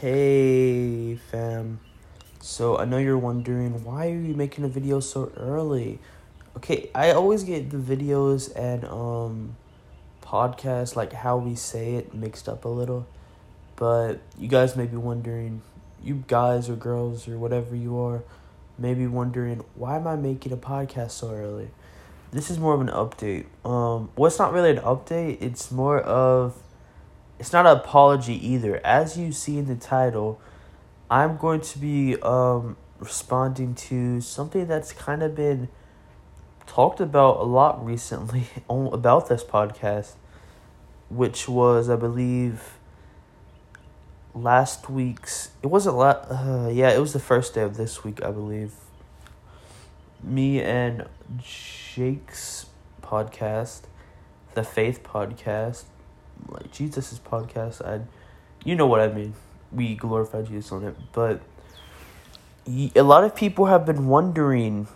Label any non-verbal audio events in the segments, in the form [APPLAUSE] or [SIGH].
Hey fam. So I know you're wondering why are you making a video so early? Okay, I always get the videos and um podcasts like how we say it mixed up a little. But you guys may be wondering, you guys or girls or whatever you are, may be wondering why am I making a podcast so early? This is more of an update. Um well it's not really an update, it's more of it's not an apology either. As you see in the title, I'm going to be um, responding to something that's kind of been talked about a lot recently [LAUGHS] on, about this podcast, which was, I believe, last week's. It wasn't last. Uh, yeah, it was the first day of this week, I believe. Me and Jake's podcast, the Faith podcast, like Jesus's podcast. I, you know what I mean. We glorify Jesus on it, but a lot of people have been wondering,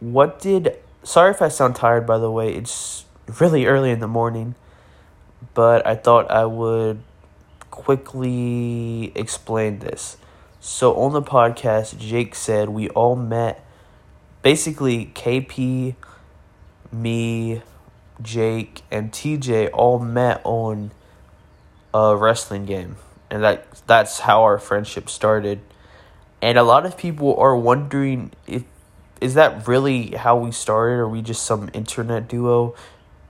what did? Sorry if I sound tired. By the way, it's really early in the morning, but I thought I would quickly explain this. So on the podcast, Jake said we all met. Basically, KP, me, Jake, and TJ all met on a wrestling game. And that that's how our friendship started. And a lot of people are wondering if is that really how we started or we just some internet duo?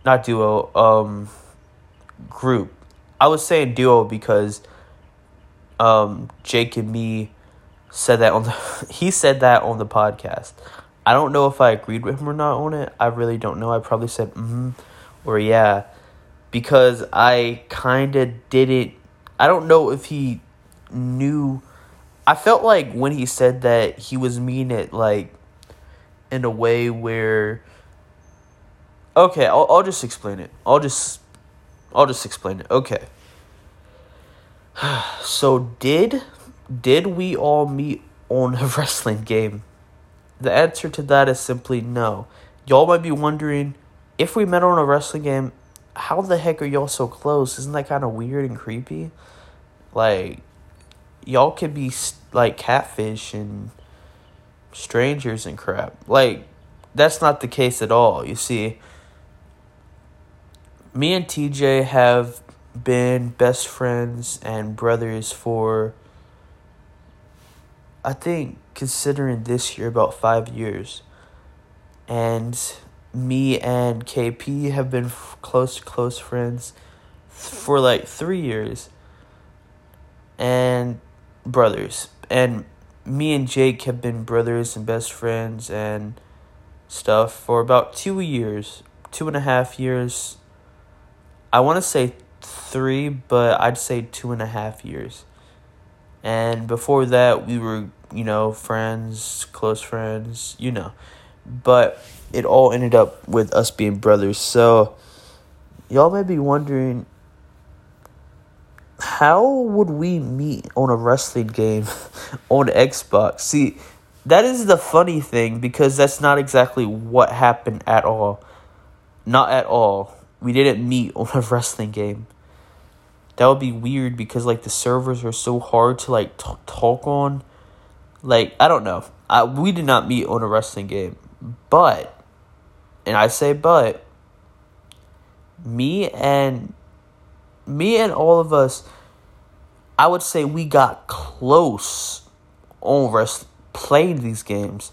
Not duo, um group. I was saying duo because um Jake and me said that on the [LAUGHS] he said that on the podcast. I don't know if I agreed with him or not on it. I really don't know. I probably said mm-hmm or yeah because I kind of didn't I don't know if he knew I felt like when he said that he was mean it like in a way where okay, I'll I'll just explain it. I'll just I'll just explain it. Okay. [SIGHS] So did did we all meet on a [LAUGHS] wrestling game? The answer to that is simply no. Y'all might be wondering if we met on a wrestling game, how the heck are y'all so close? Isn't that kind of weird and creepy? Like, y'all could be like catfish and strangers and crap. Like, that's not the case at all. You see, me and TJ have been best friends and brothers for, I think, considering this year, about five years. And me and KP have been f- close close friends for like 3 years and brothers and me and Jake have been brothers and best friends and stuff for about two years two and a half years I want to say three but I'd say two and a half years and before that we were you know friends close friends you know but it all ended up with us being brothers. So, y'all may be wondering how would we meet on a wrestling game [LAUGHS] on Xbox? See, that is the funny thing because that's not exactly what happened at all. Not at all. We didn't meet on a [LAUGHS] wrestling game. That would be weird because like the servers are so hard to like t- talk on. Like I don't know. I, we did not meet on a wrestling game. But, and I say but, me and me and all of us, I would say we got close on rest playing these games.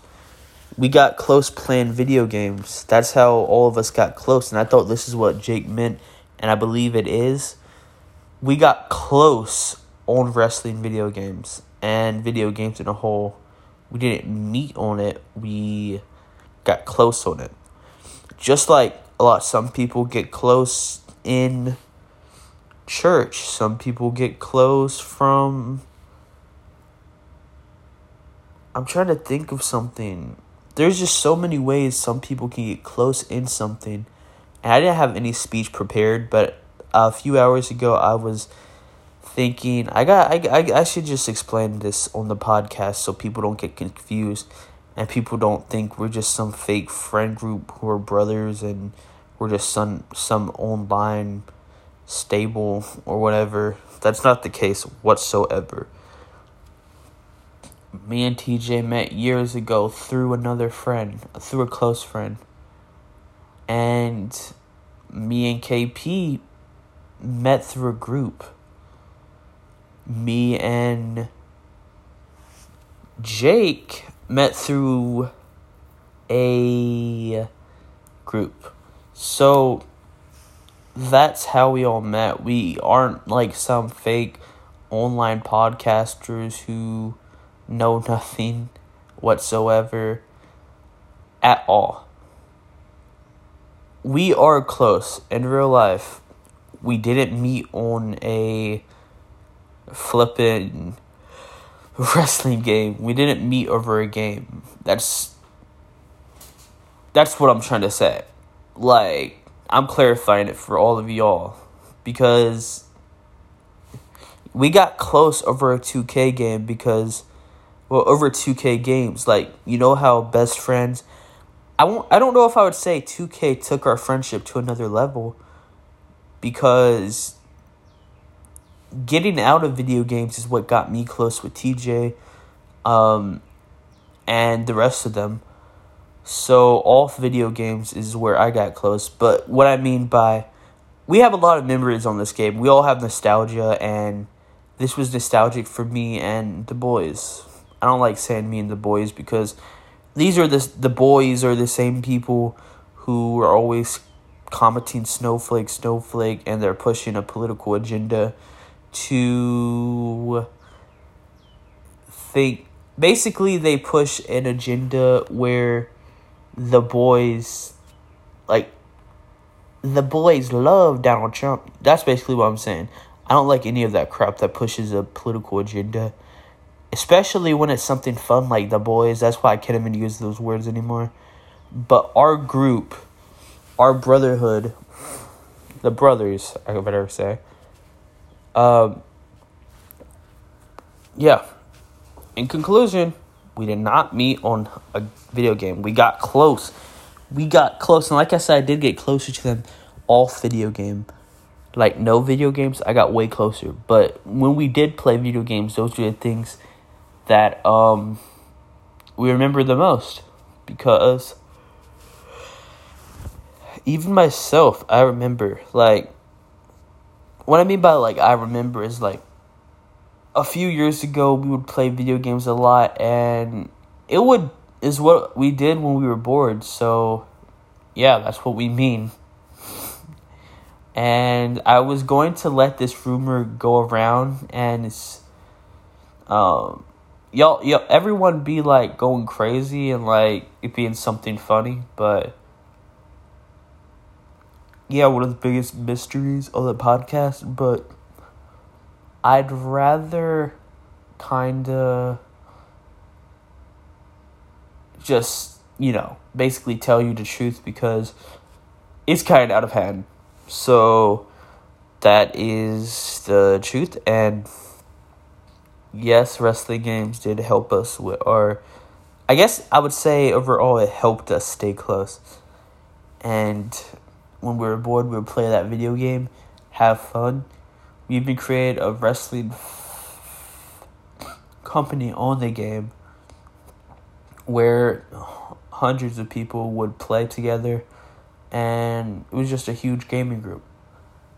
We got close playing video games. That's how all of us got close, and I thought this is what Jake meant, and I believe it is. We got close on wrestling video games and video games in a whole. We didn't meet on it. We got close on it. Just like a lot, some people get close in church, some people get close from. I'm trying to think of something. There's just so many ways some people can get close in something. And I didn't have any speech prepared, but a few hours ago I was thinking I got I, I, I should just explain this on the podcast so people don't get confused and people don't think we're just some fake friend group who are brothers and we're just some some online stable or whatever That's not the case whatsoever. Me and TJ met years ago through another friend, through a close friend. And me and KP met through a group. Me and Jake met through a group. So that's how we all met. We aren't like some fake online podcasters who know [LAUGHS] nothing whatsoever at all. We are close in real life. We didn't meet on a flippin' wrestling game. We didn't meet over a game. That's that's what I'm trying to say. Like I'm clarifying it for all of y'all because we got close over a 2K game because well over 2K games like you know how best friends I won't I don't know if I would say 2K took our friendship to another level because getting out of video games is what got me close with TJ um, and the rest of them. So off video games is where I got close. But what I mean by we have a lot of memories on this game. We all have nostalgia and this was nostalgic for me and the boys. I don't like saying me and the boys because these are the the boys are the same people who are always commenting snowflake snowflake and they're pushing a political agenda to think basically they push an agenda where the boys like the boys love Donald Trump. That's basically what I'm saying. I don't like any of that crap that pushes a political agenda. Especially when it's something fun like the boys. That's why I can't even use those words anymore. But our group, our brotherhood, the brothers, I better say, um, yeah. In conclusion, we did not meet on a video game. We got close. We got close, and like I said, I did get closer to them off video game. Like no video games, I got way closer. But when we did play video games, those were the things that um we remember the most because even myself, I remember like what I mean by like I remember is like a few years ago we would play video games a lot and it would is what we did when we were bored. So yeah, that's what we mean. And I was going to let this rumor go around and it's um y'all y'all everyone be like going crazy and like it being something funny, but yeah, one of the biggest mysteries of the podcast, but I'd rather kind of just, you know, basically tell you the truth because it's kind of out of hand. So that is the truth and yes, wrestling games did help us with our I guess I would say overall it helped us stay close. And when we were bored, we would play that video game, have fun. We even created a wrestling company on the game where hundreds of people would play together and it was just a huge gaming group.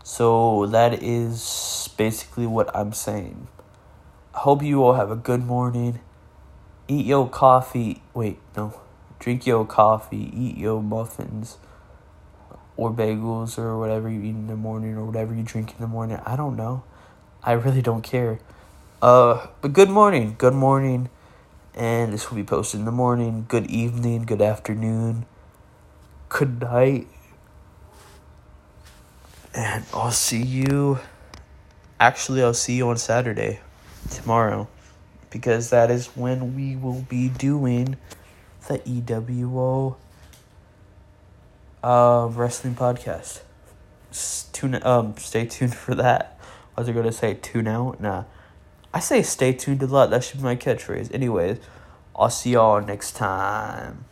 So that is basically what I'm saying. I hope you all have a good morning. Eat your coffee. Wait, no. Drink your coffee. Eat your muffins or bagels or whatever you eat in the morning or whatever you drink in the morning. I don't know. I really don't care. Uh, but good morning, good morning, and this will be posted in the morning. Good evening, good afternoon, good night, and I'll see you. Actually, I'll see you on Saturday, tomorrow, because that is when we will be doing the EWO uh, wrestling podcast. Tune um stay tuned [LAUGHS] for that. I was gonna say tune out. Nah, I say stay tuned a lot. That should be my catchphrase. Anyways, I'll see y'all next time.